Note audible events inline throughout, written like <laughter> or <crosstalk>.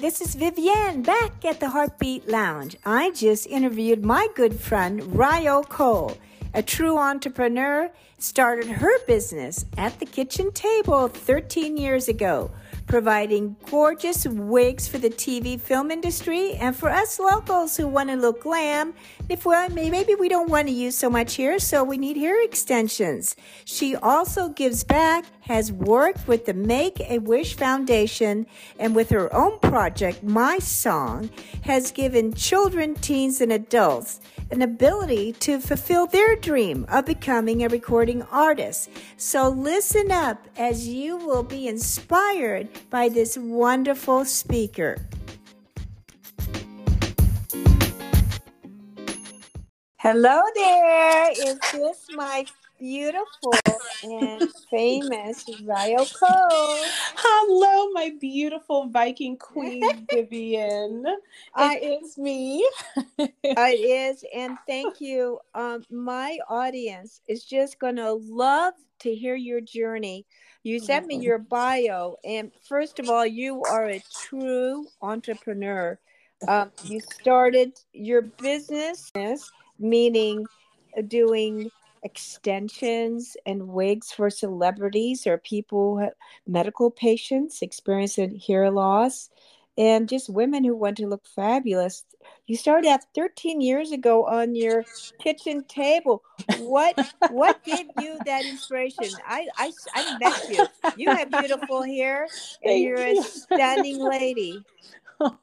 this is Vivienne back at the Heartbeat Lounge. I just interviewed my good friend Rayo Cole, a true entrepreneur, started her business at the kitchen table 13 years ago providing gorgeous wigs for the TV film industry and for us locals who want to look glam. If well, maybe we don't want to use so much hair, so we need hair extensions. She also gives back, has worked with the Make a Wish Foundation, and with her own project, My Song, has given children, teens, and adults an ability to fulfill their dream of becoming a recording artist. So listen up as you will be inspired by this wonderful speaker. Hello there. Is this my beautiful and famous Rayo Cole. Hello, my beautiful Viking queen, <laughs> Vivienne. It is me. it <laughs> is. And thank you. Um, my audience is just going to love to hear your journey. You sent me your bio. And first of all, you are a true entrepreneur. Um, you started your business, meaning doing extensions and wigs for celebrities or people, medical patients experiencing hair loss, and just women who want to look fabulous. You started out 13 years ago on your kitchen table. What what gave you that inspiration? I I, I met you. You have beautiful hair, and Thank you're you. a stunning lady. <laughs>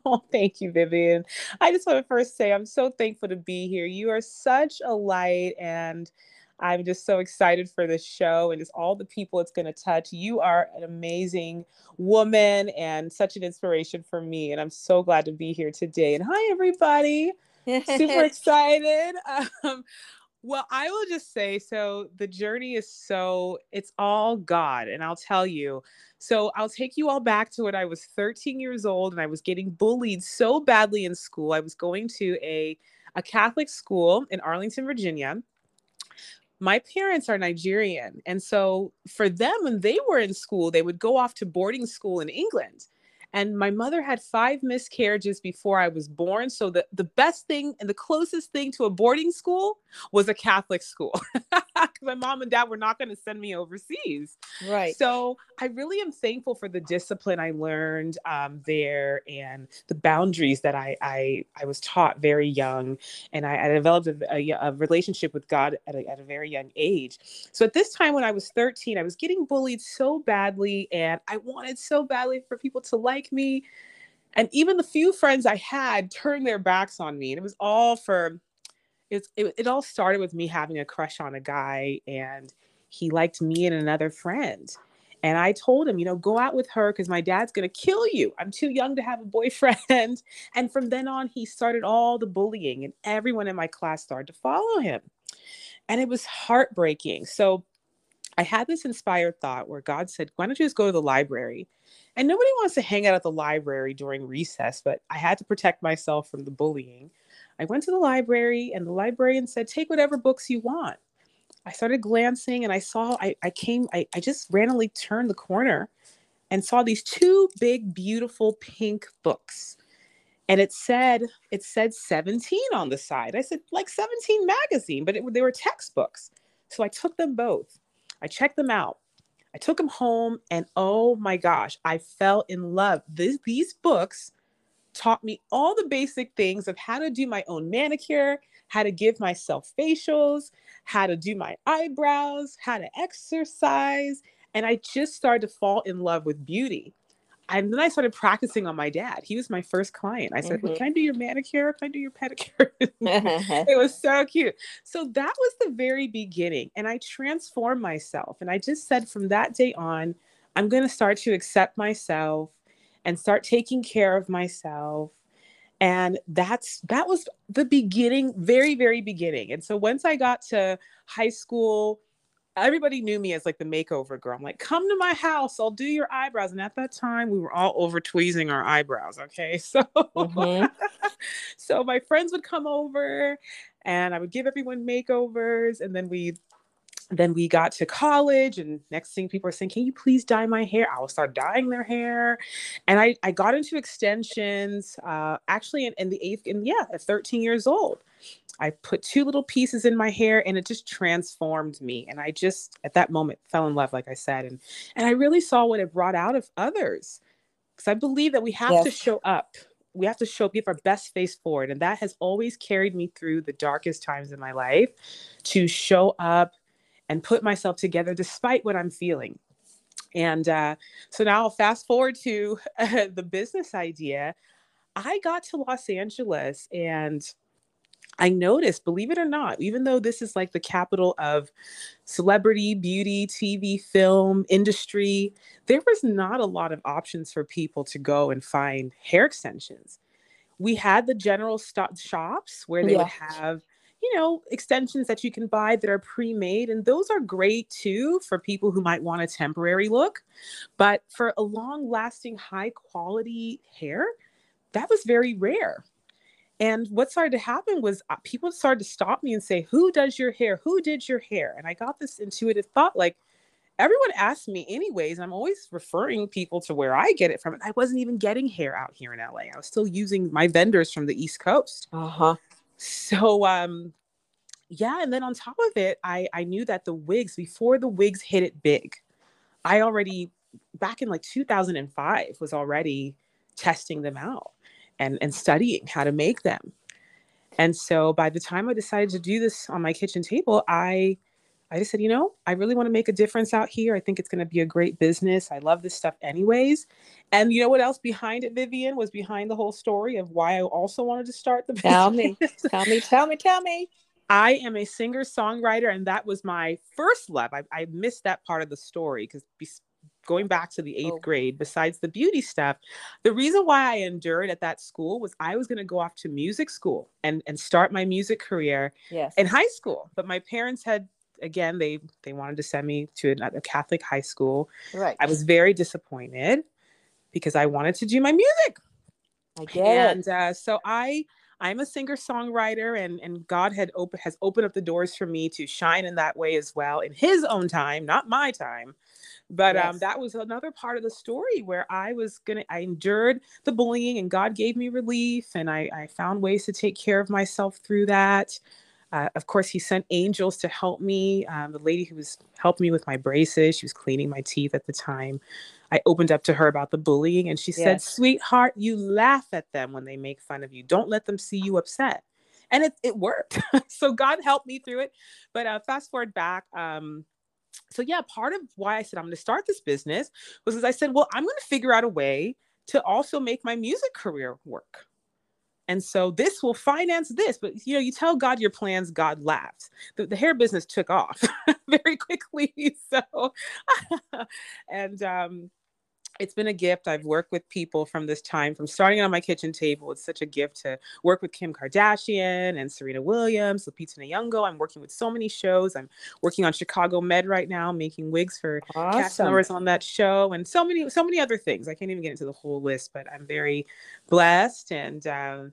Oh, thank you, Vivian. I just want to first say I'm so thankful to be here. You are such a light and I'm just so excited for this show and just all the people it's going to touch. You are an amazing woman and such an inspiration for me. And I'm so glad to be here today. And hi, everybody. Super <laughs> excited. <laughs> Um, well, I will just say so the journey is so, it's all God. And I'll tell you. So I'll take you all back to when I was 13 years old and I was getting bullied so badly in school. I was going to a, a Catholic school in Arlington, Virginia my parents are Nigerian. And so for them, when they were in school, they would go off to boarding school in England. And my mother had five miscarriages before I was born. So the, the best thing and the closest thing to a boarding school was a Catholic school. <laughs> my mom and dad were not going to send me overseas. Right. So I really am thankful for the discipline I learned um, there and the boundaries that I, I, I was taught very young. And I, I developed a, a, a, relationship with God at a, at a very young age. So at this time when I was 13, I was getting bullied so badly and I wanted so badly for people to like me. And even the few friends I had turned their backs on me. And it was all for, it, it, it all started with me having a crush on a guy and he liked me and another friend. And I told him, you know, go out with her because my dad's going to kill you. I'm too young to have a boyfriend. <laughs> And from then on, he started all the bullying, and everyone in my class started to follow him. And it was heartbreaking. So I had this inspired thought where God said, why don't you just go to the library? And nobody wants to hang out at the library during recess, but I had to protect myself from the bullying. I went to the library, and the librarian said, take whatever books you want. I started glancing and I saw, I, I came, I, I just randomly turned the corner and saw these two big, beautiful pink books. And it said, it said 17 on the side. I said, like 17 magazine, but it, they were textbooks. So I took them both. I checked them out. I took them home and oh my gosh, I fell in love. This, these books taught me all the basic things of how to do my own manicure, how to give myself facials, how to do my eyebrows, how to exercise. And I just started to fall in love with beauty. And then I started practicing on my dad. He was my first client. I said, mm-hmm. well, Can I do your manicure? Can I do your pedicure? <laughs> <laughs> it was so cute. So that was the very beginning. And I transformed myself. And I just said from that day on, I'm going to start to accept myself and start taking care of myself and that's that was the beginning very very beginning and so once i got to high school everybody knew me as like the makeover girl. I'm like come to my house. I'll do your eyebrows. And at that time we were all over tweezing our eyebrows okay? <laughs> So mm-hmm. <laughs> so my friends would come over and i would give everyone makeovers and then we then we got to college and next thing people are saying can you please dye my hair? I will start dyeing their hair. And i, I got into extensions uh, actually in, in the eighth and yeah at 13 years old i put two little pieces in my hair and it just transformed me and i just at that moment fell in love like i said and and i really saw what it brought out of others because i believe that we have yes. to show up we have to show give our best face forward and that has always carried me through the darkest times in my life to show up and put myself together despite what I'm feeling. And uh, so now, fast forward to uh, <laughs> the business idea. I got to Los Angeles and I noticed, believe it or not, even though this is like the capital of celebrity, beauty, TV, film industry, there was not a lot of options for people to go and find hair extensions. We had the general st- shops where they yeah. would have you know, extensions that you can buy that are pre-made and those are great too for people who might want a temporary look. But for a long-lasting high quality hair, that was very rare. And what started to happen was uh, people started to stop me and say, "Who does your hair? Who did your hair?" And I got this intuitive thought like everyone asks me anyways i'm always referring people to where i get it from i wasn't even getting hair out here in la i was still using my vendors from the east coast uh-huh so um yeah, and then on top of it, I I knew that the wigs before the wigs hit it big, I already back in like 2005 was already testing them out and and studying how to make them. And so by the time I decided to do this on my kitchen table, I I just said, you know, I really want to make a difference out here. I think it's going to be a great business. I love this stuff anyways. And you know what else behind it, Vivian, was behind the whole story of why I also wanted to start the business. <laughs> Tell me, tell me, tell me, tell me. I am a singer songwriter, and that was my first love. I, I missed that part of the story because be- going back to the eighth oh. grade, besides the beauty stuff, the reason why I endured at that school was I was going to go off to music school and and start my music career yes. in high school. But my parents had again they they wanted to send me to a, a Catholic high school. Right. I was very disappointed because I wanted to do my music. I get and, uh, so I I'm a singer songwriter, and and God had open has opened up the doors for me to shine in that way as well in His own time, not my time. But um, yes. um, that was another part of the story where I was gonna, I endured the bullying, and God gave me relief, and I, I found ways to take care of myself through that. Uh, of course, he sent angels to help me. Um, the lady who was helping me with my braces, she was cleaning my teeth at the time. I opened up to her about the bullying and she yes. said, Sweetheart, you laugh at them when they make fun of you. Don't let them see you upset. And it, it worked. <laughs> so God helped me through it. But uh, fast forward back. Um, so, yeah, part of why I said I'm going to start this business was because I said, well, I'm going to figure out a way to also make my music career work. And so this will finance this, but you know, you tell God your plans, God laughs. The, the hair business took off <laughs> very quickly. <laughs> So, <laughs> and um, it's been a gift. I've worked with people from this time, from starting on my kitchen table. It's such a gift to work with Kim Kardashian and Serena Williams, Lupita Nyong'o. I'm working with so many shows. I'm working on Chicago Med right now, making wigs for awesome. cast members on that show, and so many, so many other things. I can't even get into the whole list, but I'm very blessed and. Uh,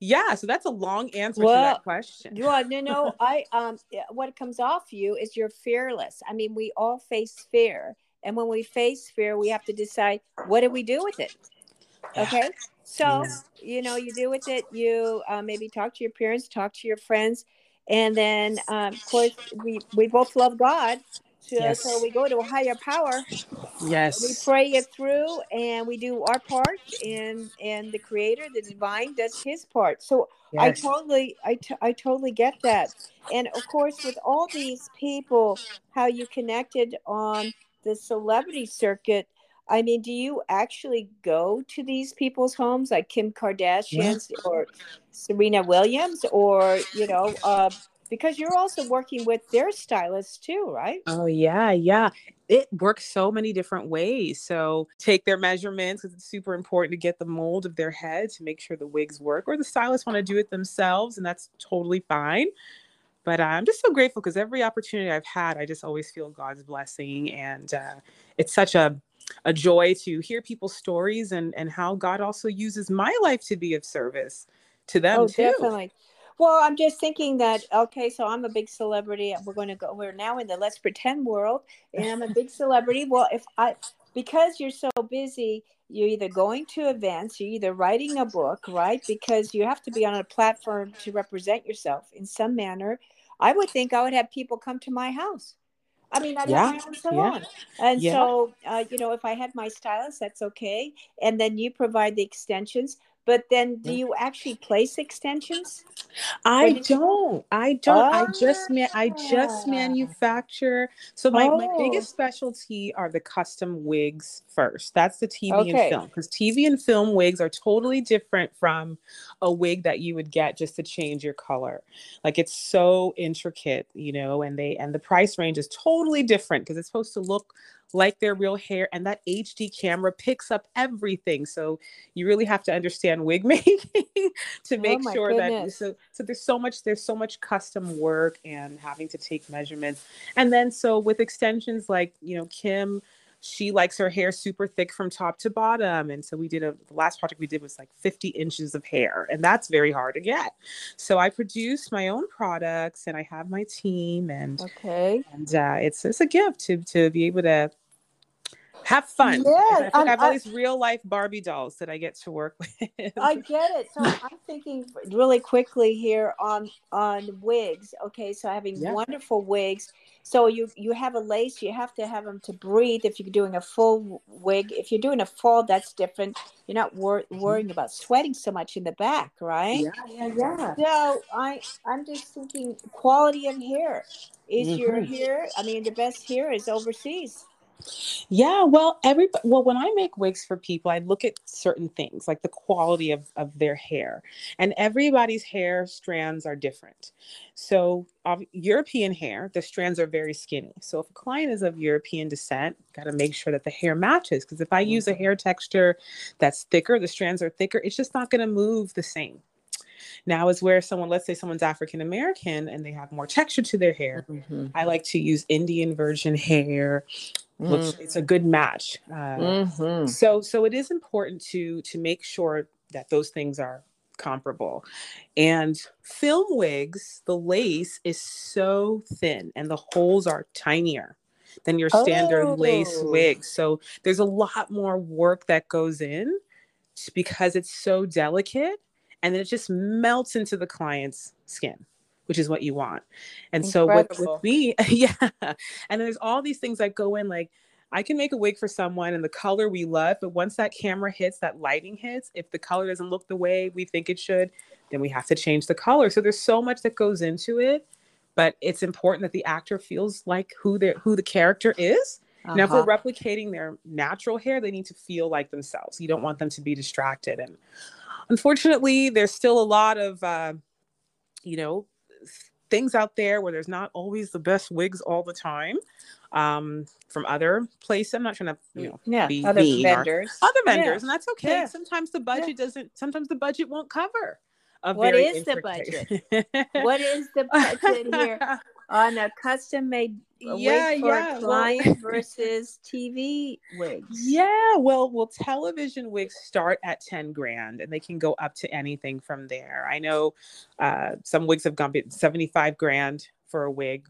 yeah, so that's a long answer well, to that question. well, no, no, <laughs> I um, what comes off you is you're fearless. I mean, we all face fear, and when we face fear, we have to decide what do we do with it. Okay. So, you know, you do with it, you uh, maybe talk to your parents, talk to your friends. And then, um, of course, we, we both love God. So, yes. so we go to a higher power. Yes. We pray it through and we do our part and and the creator, the divine does his part. So yes. I totally I, t- I totally get that. And of course with all these people how you connected on the celebrity circuit I mean, do you actually go to these people's homes like Kim Kardashian's yeah. or Serena Williams or, you know, uh, because you're also working with their stylists too, right? Oh, yeah, yeah. It works so many different ways. So, take their measurements because it's super important to get the mold of their head to make sure the wigs work, or the stylists want to do it themselves, and that's totally fine but uh, I'm just so grateful because every opportunity I've had, I just always feel God's blessing, and uh, it's such a a joy to hear people's stories and and how God also uses my life to be of service to them oh, too. Definitely. Well, I'm just thinking that okay, so I'm a big celebrity. And we're going to go. We're now in the let's pretend world, and I'm a big celebrity. Well, if I because you're so busy, you're either going to events, you're either writing a book, right? Because you have to be on a platform to represent yourself in some manner. I would think I would have people come to my house. I mean, I yeah. have my own salon. Yeah. And yeah. so, uh, you know, if I had my stylist, that's okay. And then you provide the extensions. But then, do you actually place extensions? I don't. I don't. I just man. I just ah. manufacture. So my, oh. my biggest specialty are the custom wigs first. That's the TV okay. and film because TV and film wigs are totally different from a wig that you would get just to change your color. Like it's so intricate, you know, and they and the price range is totally different because it's supposed to look like their real hair and that hd camera picks up everything so you really have to understand wig <laughs> making to oh make oh sure goodness. that so so there's so much there's so much custom work and having to take measurements and then so with extensions like you know kim she likes her hair super thick from top to bottom and so we did a the last project we did was like 50 inches of hair and that's very hard to get. So i produce my own products and i have my team and okay. and uh, it's it's a gift to to be able to have fun. Yeah, I, have all these real life Barbie dolls that I get to work <laughs> with. I get it. So I'm thinking really quickly here on on wigs. Okay, so having yeah. wonderful wigs. So you you have a lace. You have to have them to breathe. If you're doing a full wig, if you're doing a fall, that's different. You're not wor- mm-hmm. worrying about sweating so much in the back, right? Yeah, yeah, yeah. So I I'm just thinking quality of hair. Is mm-hmm. your hair? I mean, the best hair is overseas. Yeah, well, every well, when I make wigs for people, I look at certain things like the quality of of their hair, and everybody's hair strands are different. So, of European hair, the strands are very skinny. So, if a client is of European descent, got to make sure that the hair matches. Because if I use a mm-hmm. hair texture that's thicker, the strands are thicker, it's just not going to move the same. Now is where someone, let's say someone's African American and they have more texture to their hair. Mm-hmm. I like to use Indian virgin hair mm. it's a good match. Uh, mm-hmm. So so it is important to to make sure that those things are comparable. And film wigs, the lace is so thin and the holes are tinier than your standard oh. lace wig. So there's a lot more work that goes in because it's so delicate and then it just melts into the client's skin which is what you want. And Incredible. so with, with me, <laughs> yeah. And there's all these things that go in like I can make a wig for someone and the color we love, but once that camera hits, that lighting hits, if the color doesn't look the way we think it should, then we have to change the color. So there's so much that goes into it, but it's important that the actor feels like who they who the character is. Uh-huh. Now, if we're uh-huh. replicating their natural hair, they need to feel like themselves. You don't want them to be distracted. And unfortunately, there's still a lot of, uh, you know, things out there where there's not always the best wigs all the time um, from other places. I'm not trying to, you know, yeah, be other vendors, other vendors, yeah. and that's okay. Yeah. Sometimes the budget yeah. doesn't. Sometimes the budget won't cover. What is the budget? <laughs> what is the budget here <laughs> on a custom made yeah, wig for yeah. a client well, <laughs> versus TV wigs? Yeah, well, well, television wigs start at ten grand, and they can go up to anything from there. I know uh, some wigs have gone seventy five grand for a wig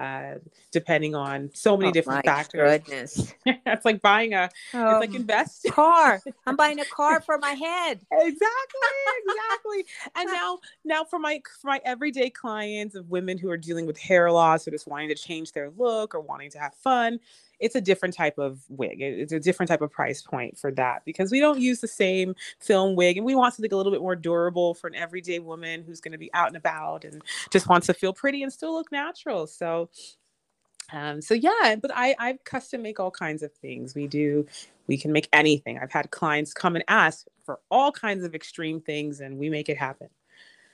uh, depending on so many oh, different factors. Goodness. <laughs> it's like buying a um, it's like um, invest <laughs> car. I'm buying a car <laughs> for my head. exactly, exactly. and now now for my for my everyday clients of women who are dealing with hair loss or just wanting to change their look or wanting to have fun, it's a different type of wig. It's a different type of price point for that because we don't use the same film wig and we want something a little bit more durable for an everyday woman who's going to be out and about and just wants to feel pretty and still look natural. So um, so yeah, but I I custom make all kinds of things. We do we can make anything. I've had clients come and ask for all kinds of extreme things and we make it happen.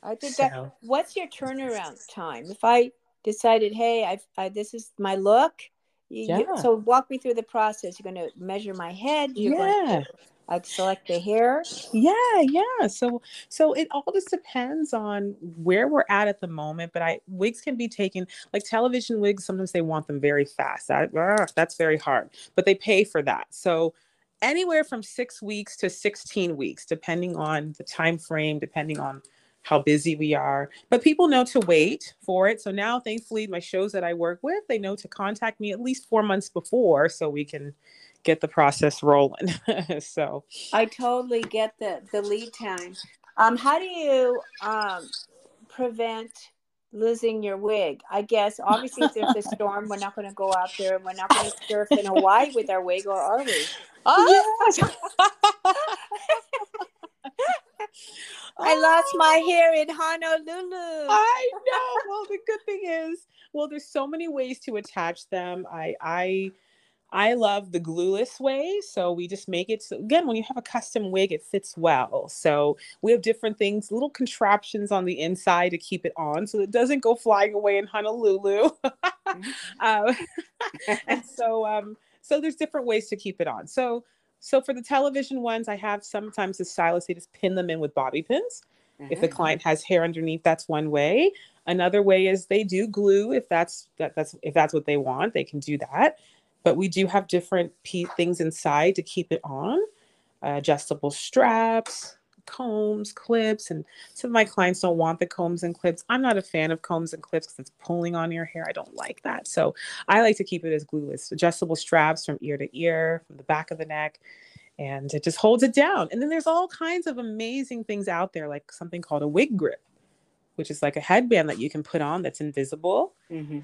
I think so. that what's your turnaround time? If I decided, hey, I've I, this is my look, yeah. You, so walk me through the process. You're going to measure my head. You're yeah. I'd select the hair. Yeah, yeah. So so it all just depends on where we're at at the moment. But I wigs can be taken like television wigs. Sometimes they want them very fast. That, uh, that's very hard. But they pay for that. So anywhere from six weeks to 16 weeks, depending on the time frame, depending on how busy we are. But people know to wait for it. So now, thankfully, my shows that I work with, they know to contact me at least four months before so we can get the process rolling. <laughs> so I totally get the, the lead time. Um, how do you um, prevent losing your wig? I guess obviously if there's a storm, we're not going to go out there and we're not going to surf in Hawaii with our wig, or are we? <laughs> <laughs> Oh, yes. I lost my hair in Honolulu. I know. Well, the good thing is, well, there's so many ways to attach them. I I I love the glueless way. So we just make it so again, when you have a custom wig, it fits well. So we have different things, little contraptions on the inside to keep it on so it doesn't go flying away in Honolulu. <laughs> Mm-hmm. uh, <laughs> and so um, so there's different ways to keep it on. So so for the television ones, I have sometimes the stylist, they just pin them in with bobby pins. Mm-hmm. If the mm-hmm. client has hair underneath, that's one way. Another way is they do glue if that's that, that's if that's what they want, they can do that. But we do have different p- things inside to keep it on, uh, adjustable straps, combs, clips, and some of my clients don't want the combs and clips. I'm not a fan of combs and clips because it's pulling on your hair. I don't like that. So I like to keep it as glueless, adjustable straps from ear to ear, from the back of the neck, and it just holds it down. And then there's all kinds of amazing things out there, like something called a wig grip, which is like a headband that you can put on that's invisible. Mm-hmm.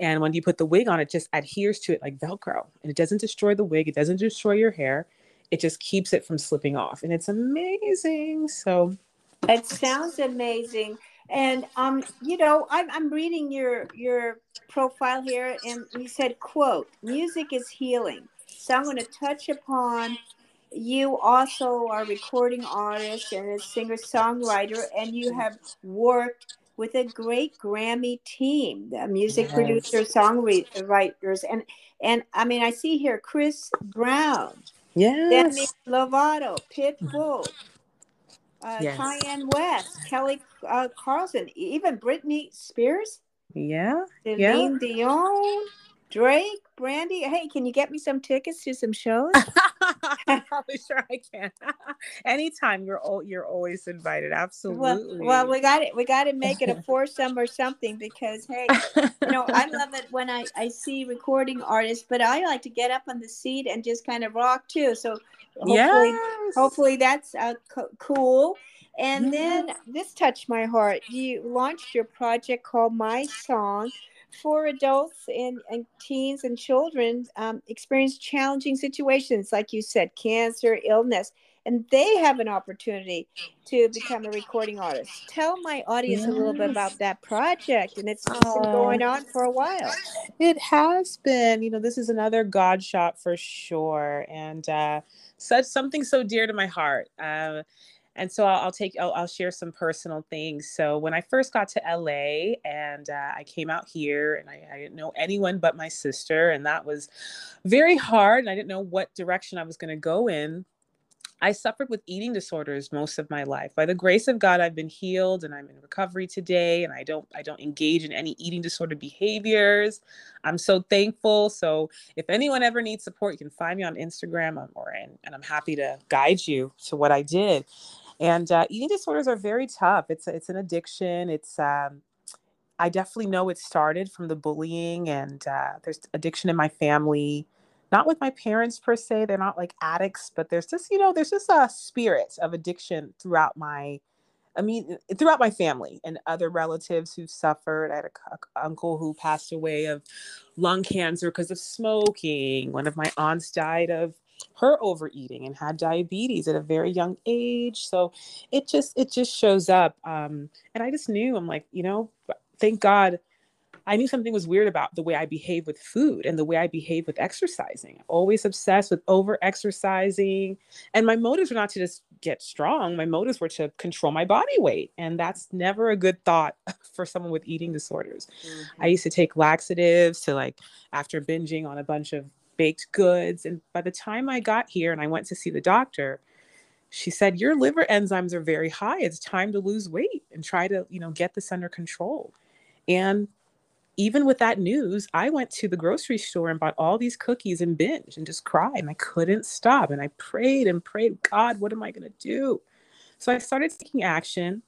And when you put the wig on, it just adheres to it like Velcro and it doesn't destroy the wig, it doesn't destroy your hair it just keeps it from slipping off and it's amazing. So it sounds amazing. And um you know i'm, I'm reading your your profile here and you said quote music is healing. So i'm going to touch upon you also are recording artist and a singer songwriter and you have worked with a great grammy team the music yes. producers songwriters and and i mean i see here chris brown Yes. Demi Lovato, Pitbull, uh, yes. Kanye West, Kelly uh, Clarkson, even Britney Spears. Yeah. Celine yeah. Dion, Drake, Brandy. Hey, can you get me some tickets to some shows? <laughs> <laughs> I'm probably sure I can. <laughs> Anytime you're all, you're always invited. Absolutely. Well, well, we got it. We got to make it a foursome or something because hey, you know, I love it when I I see recording artists, but I like to get up on the seat and just kind of rock too. So hopefully, yes. hopefully that's uh, co- cool. And yes. then this touched my heart. You launched your project called My Song for adults and, and teens and children um, experience challenging situations, like you said, cancer, illness, and they have an opportunity to become a recording artist. Tell my audience yes. a little bit about that project, and it's been going on for a while. It has been. You know, this is another God shot for sure, and uh, such something so dear to my heart. Uh, and so I'll, I'll take I'll, I'll, share some personal things. So when I first got to LA and uh, I came out here and I, I, didn't know anyone but my sister, and that was very hard. And I didn't know what direction I was going to go in. I suffered with eating disorders most of my life. By the grace of God, I've been healed and I'm in recovery today and I don't I don't engage in any eating disorder behaviors. I'm so thankful. So if anyone ever needs support, you can find me on Instagram or and, and I'm happy to guide you to what I did. And uh, eating disorders are very tough. It's it's an addiction. It's um, I definitely know it started from the bullying, and uh, there's addiction in my family. Not with my parents per se; they're not like addicts, but there's just you know there's just a spirit of addiction throughout my I mean, throughout my family and other relatives who suffered. I had an uncle who passed away of lung cancer because of smoking. One of my aunts died of her overeating and had diabetes at a very young age. So it just it just shows up um and i just knew i'm like you know thank god i knew something was weird about the way i behave with food and the way i behave with exercising. Always obsessed with over exercising and my motives were not to just get strong. My motives were to control my body weight and that's never a good thought <laughs> for someone with eating disorders. Mm-hmm. i used to take laxatives to like after binging on a bunch of baked goods. And by the time I got here and I went to see the doctor, she said, Your liver enzymes are very high. It's time to lose weight and try to, you know, get this under control. And even with that news, I went to the grocery store and bought all these cookies and binge and just cried. And I couldn't stop. And I prayed and prayed, God, what am I going to do? So I started taking action.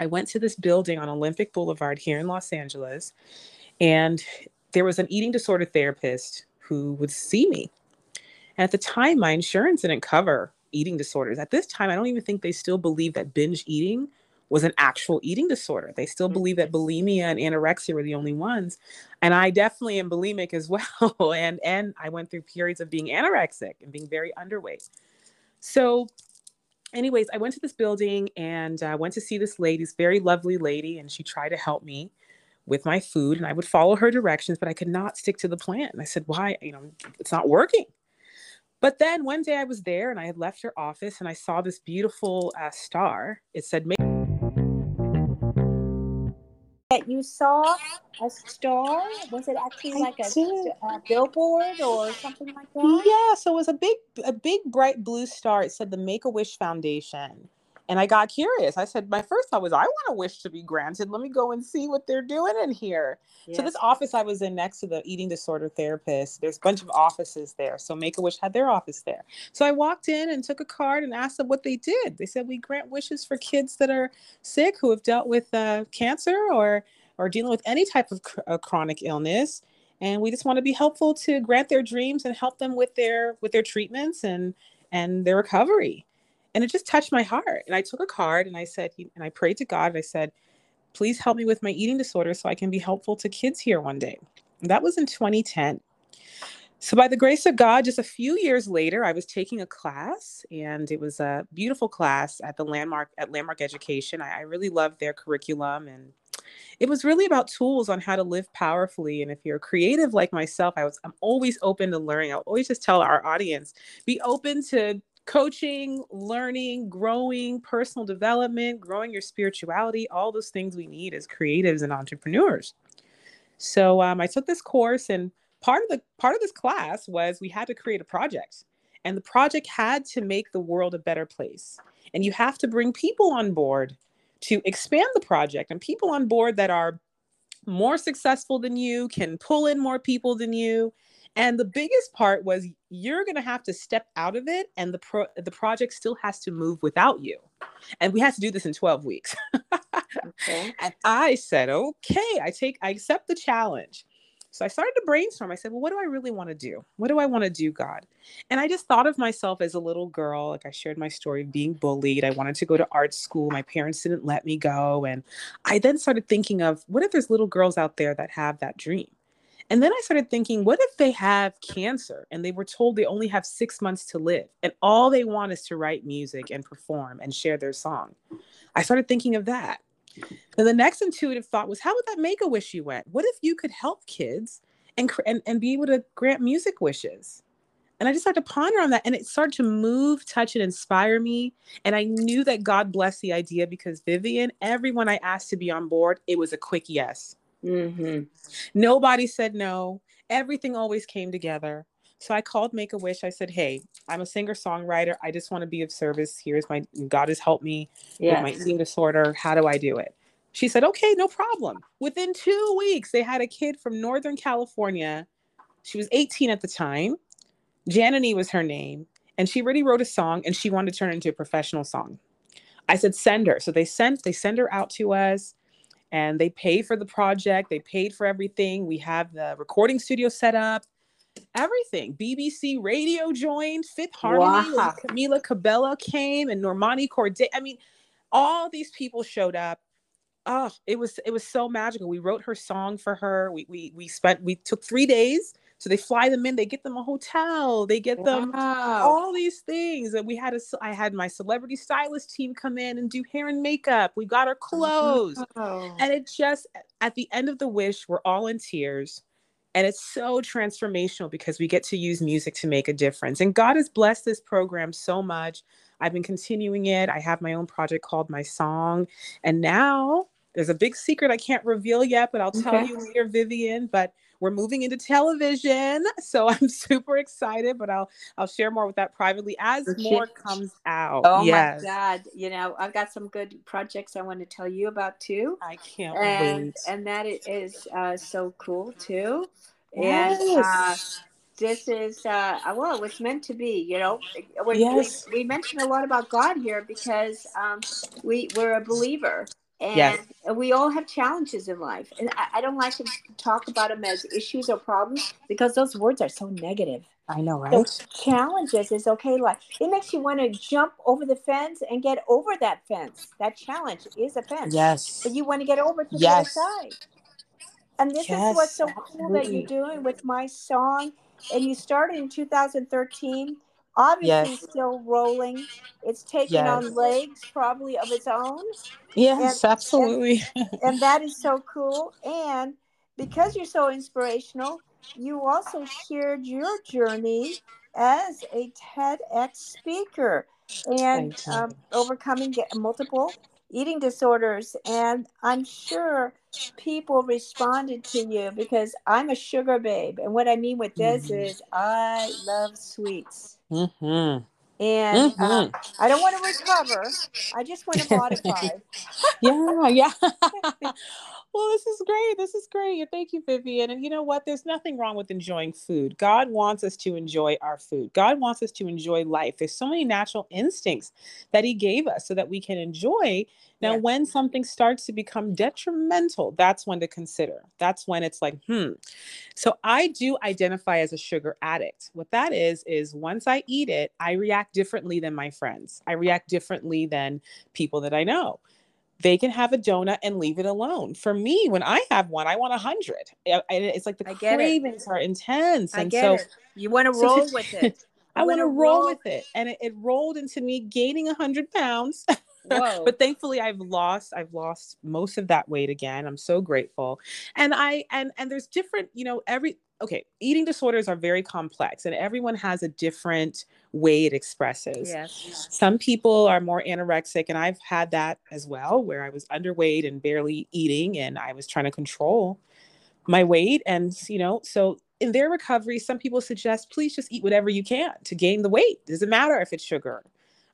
I went to this building on Olympic Boulevard here in Los Angeles, and there was an eating disorder therapist who would see me. And at the time, my insurance didn't cover eating disorders. At this time, I don't even think they still believe that binge eating was an actual eating disorder. They still believe that mm-hmm. bulimia and anorexia were the only ones. And I definitely am bulimic as <laughs> well. and and I went through periods of being anorexic and being very underweight. So anyways, I went to this building and uh, went to see this lady, this very lovely lady, and she tried to help me with my food. And I would follow her directions, but I could not stick to the plan. And I said, "Why? You know, it's not working." But then one day I was there and I had left her office and I saw this beautiful uh, star. It said, that you saw a star? Was it actually I like a, a, billboard or something like that? Yeah, so it was a big, a big bright blue star. It said the Make a Wish Foundation, and I got curious. I said, my first thought was, I want a wish to be granted. Let me go and see what they're doing in here. Yes. So this office I was in next to the eating disorder therapist, there's a bunch of offices there. So Make a Wish had their office there. So I walked in and took a card and asked them what they did. They said we grant wishes for kids that are sick who have dealt with uh, cancer or or dealing with any type of cr- uh, chronic illness and we just want to be helpful to grant their dreams and help them with their with their treatments and and their recovery and it just touched my heart and i took a card and i said and i prayed to god and i said please help me with my eating disorder so i can be helpful to kids here one day and that was in 2010 so by the grace of god just a few years later i was taking a class and it was a beautiful class at the landmark at landmark education i, I really loved their curriculum and it was really about tools on how to live powerfully. And if you're creative like myself, I was I'm always open to learning. I'll always just tell our audience, be open to coaching, learning, growing, personal development, growing your spirituality, all those things we need as creatives and entrepreneurs. So um, I took this course, and part of the part of this class was we had to create a project, and the project had to make the world a better place. And you have to bring people on board to expand the project and people on board that are more successful than you, can pull in more people than you. And the biggest part was you're going to have to step out of it and the pro- the project still has to move without you. And we had to do this in 12 weeks. okay. <laughs> And I said, "Okay, I take I accept the challenge." So I started to brainstorm. I said, well, what do I really want to do? What do I want to do, God? And I just thought of myself as a little girl. Like I shared my story of being bullied. I wanted to go to art school. My parents didn't let me go. And I then started thinking of what if there's little girls out there that have that dream? And then I started thinking, what if they have cancer and they were told they only have six months to live and all they want is to write music and perform and share their song? I started thinking of that. And the next intuitive thought was, how would that make a wish you went? What if you could help kids and, and, and be able to grant music wishes? And I just started to ponder on that. And it started to move, touch, and inspire me. And I knew that God blessed the idea because Vivian, everyone I asked to be on board, it was a quick yes. Mm-hmm. Nobody said no. Everything always came together. So I called Make a Wish. I said, Hey, I'm a singer songwriter. I just want to be of service. Here's my God has helped me yes. with my eating disorder. How do I do it? She said, Okay, no problem. Within two weeks, they had a kid from Northern California. She was 18 at the time. Janani was her name. And she already wrote a song and she wanted to turn it into a professional song. I said, send her. So they sent, they send her out to us and they paid for the project. They paid for everything. We have the recording studio set up everything. BBC Radio joined, Fifth Harmony, wow. Camila Cabello came, and Normani Kordei. I mean, all these people showed up. Oh, it was it was so magical. We wrote her song for her. We we we spent we took three days. So they fly them in, they get them a hotel, they get them wow. all these things. And we had a I had my celebrity stylist team come in and do hair and makeup. We got her clothes. And it just at the end of the wish, we're all in tears and it's so transformational because we get to use music to make a difference. And God has blessed this program so much. I've been continuing it. I have my own project called My Song. And now there's a big secret I can't reveal yet, but I'll tell okay. you later, Vivian. But we're moving into television, so I'm <laughs> super excited. But I'll I'll share more with that privately as more comes out. Oh yes. my God! You know I've got some good projects I want to tell you about too. I can't and, wait. And that is uh, so cool too. Yes. And uh, this is uh, well, it was meant to be. You know, when yes. we, we mentioned a lot about God here because um, we we're a believer And yes. we all have challenges in life. And I, I, don't like to talk about them as issues or problems because those words are so negative. I know, right? So challenges is okay. Like it makes you want to jump over the fence and get over that fence. That challenge is a fence. Yes. But you want to get over to yes. the other side. And this yes, is what's so absolutely. cool that you're doing with my song. And you started in 2013 obviously yes. still rolling. It's taking yes. on legs probably of its own. Yes, and, absolutely. And, <laughs> and, that is so cool. And because you're so inspirational, you also shared your journey as a TEDx speaker and um, overcoming multiple eating disorders. And I'm sure people responded to you because I'm a sugar babe. And what I mean with this mm-hmm. is I love sweets. Mm-hmm. And mm-hmm. uh, I don't want to recover. I just want to <laughs> modify. yeah, yeah. <laughs> <laughs> well, this is great. This is great. Thank you, Vivian. And you know what? There's nothing wrong with enjoying food. God wants us to enjoy our food. God wants us to enjoy life. There's so many natural instincts that He gave us so that we can enjoy now, when something starts to become detrimental, that's when to consider. That's when it's like, hmm. So I do identify as a sugar addict. What that is, is once I eat it, I react differently than my friends. I react differently than people that I know. They can have a donut and leave it alone. For me, when I have one, I want a hundred. And it's like the cravings it. are intense. I and so it. you want to roll <laughs> with it. I want to roll, roll with it. And it, it rolled into me gaining a hundred pounds. <laughs> but thankfully I've lost I've lost most of that weight again. I'm so grateful. And I and and there's different, you know, every okay, eating disorders are very complex and everyone has a different way it expresses. Yes. Some people are more anorexic and I've had that as well where I was underweight and barely eating and I was trying to control my weight and you know, so in their recovery, some people suggest please just eat whatever you can to gain the weight. It doesn't matter if it's sugar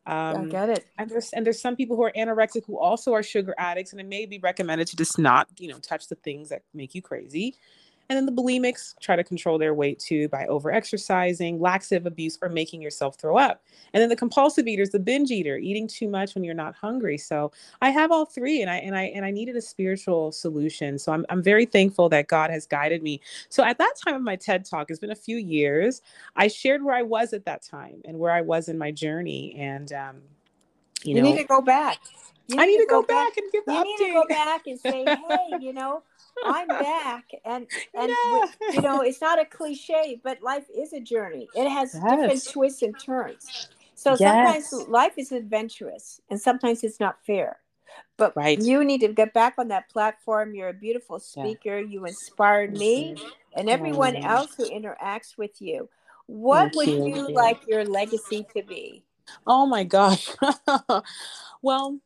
um, I get it. And there's and there's some people who are anorexic who also are sugar addicts, and it may be recommended to just not, you know, touch the things that make you crazy. And then the bulimics try to control their weight too by over exercising, laxative abuse, or making yourself throw up. And then the compulsive eaters, the binge eater, eating too much when you're not hungry. So I have all three and I and I and I needed a spiritual solution. So I'm I'm very thankful that God has guided me. So at that time of my TED talk, it's been a few years, I shared where I was at that time and where I was in my journey. And um, you, you know, need to go back. Need I need to, to go, go back, back, and give the you update. need to go back and say, hey, you know, I'm back, and <laughs> and you know it's not a cliche, but life is a journey. It has yes. different twists and turns. So yes. sometimes life is adventurous, and sometimes it's not fair. But right. you need to get back on that platform. You're a beautiful speaker. Yeah. You inspired me and everyone else who interacts with you. What Thank would you, you like your legacy to be? Oh my gosh. <laughs> well,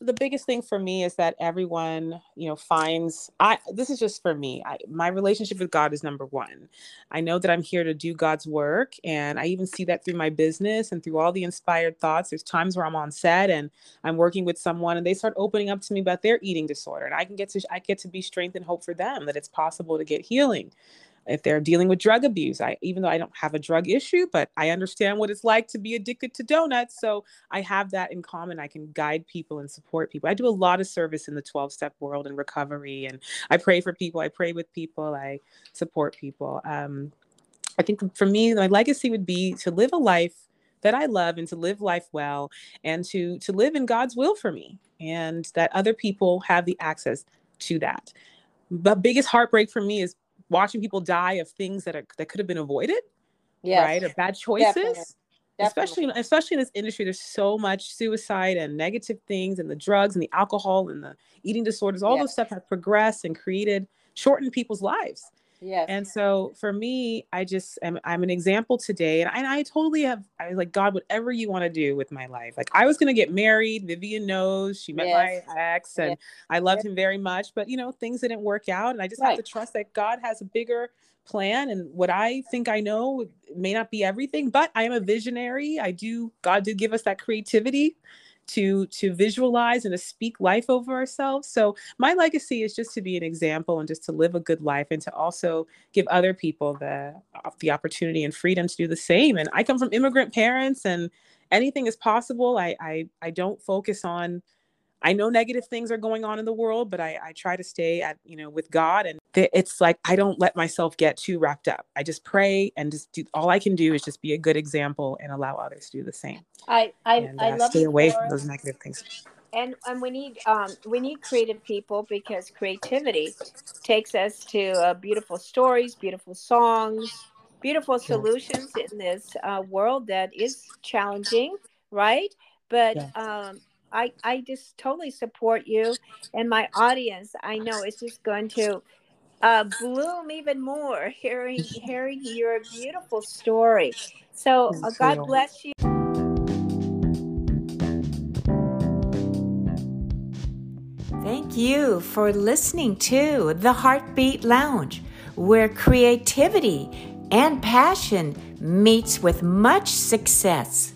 the biggest thing for me is that everyone you know finds i this is just for me I, my relationship with god is number one. I know that i'm here to do god's work and i even see that through my business and through all the inspired thoughts. There's times where i'm on set and i'm working with someone and they start opening up to me about their eating disorder and i can get to i get to be strength and hope for them that it's possible to get healing if they're dealing with drug abuse i even though i don't have a drug issue but i understand what it's like to be addicted to donuts so i have that in common i can guide people and support people. I do a lot of service in the 12 step world and recovery and i pray for people i pray with people i support people. Um, i think for me my legacy would be to live a life that i love and to live life well and to to live in god's will for me and that other people have the access to that. The biggest heartbreak for me is watching people die of things that are that could have been avoided yes. right or bad choices Definitely. Definitely. especially especially in this industry there's so much suicide and negative things and the drugs and the alcohol and the eating disorders all yes. those stuff have progressed and created shortened people's lives Yes. And so for me, I just am I'm an example today. And I, and I totally have I was like, God, whatever you want to do with my life. Like I was gonna get married. Vivian knows she met yes. my ex and yes. I loved him very much, but you know, things didn't work out. And I just right. have to trust that God has a bigger plan and what I think I know may not be everything, but I am a visionary. I do God did give us that creativity to to visualize and to speak life over ourselves. So my legacy is just to be an example and just to live a good life and to also give other people the uh, the opportunity and freedom to do the same. And i come from immigrant parents and anything is possible. I i, I don't focus on I know negative things are going on in the world, but I, I try to stay at, you know, with God. And th- it's like I don't let myself get too wrapped up. I just pray and just do all I can do is just be a good example and allow others to do the same. I I, and, I uh, love stay away from those negative things. And and we need um, we need creative people because creativity takes us to uh, beautiful stories, beautiful songs, beautiful solutions in this uh, world that is challenging, right? But um, I, I just totally support you and my audience. I know it's just going to uh, bloom even more <laughs> hearing <laughs> hearing your beautiful story. So uh, God bless you. Thank you for listening to the Heartbeat Lounge, where creativity and passion meets with much success.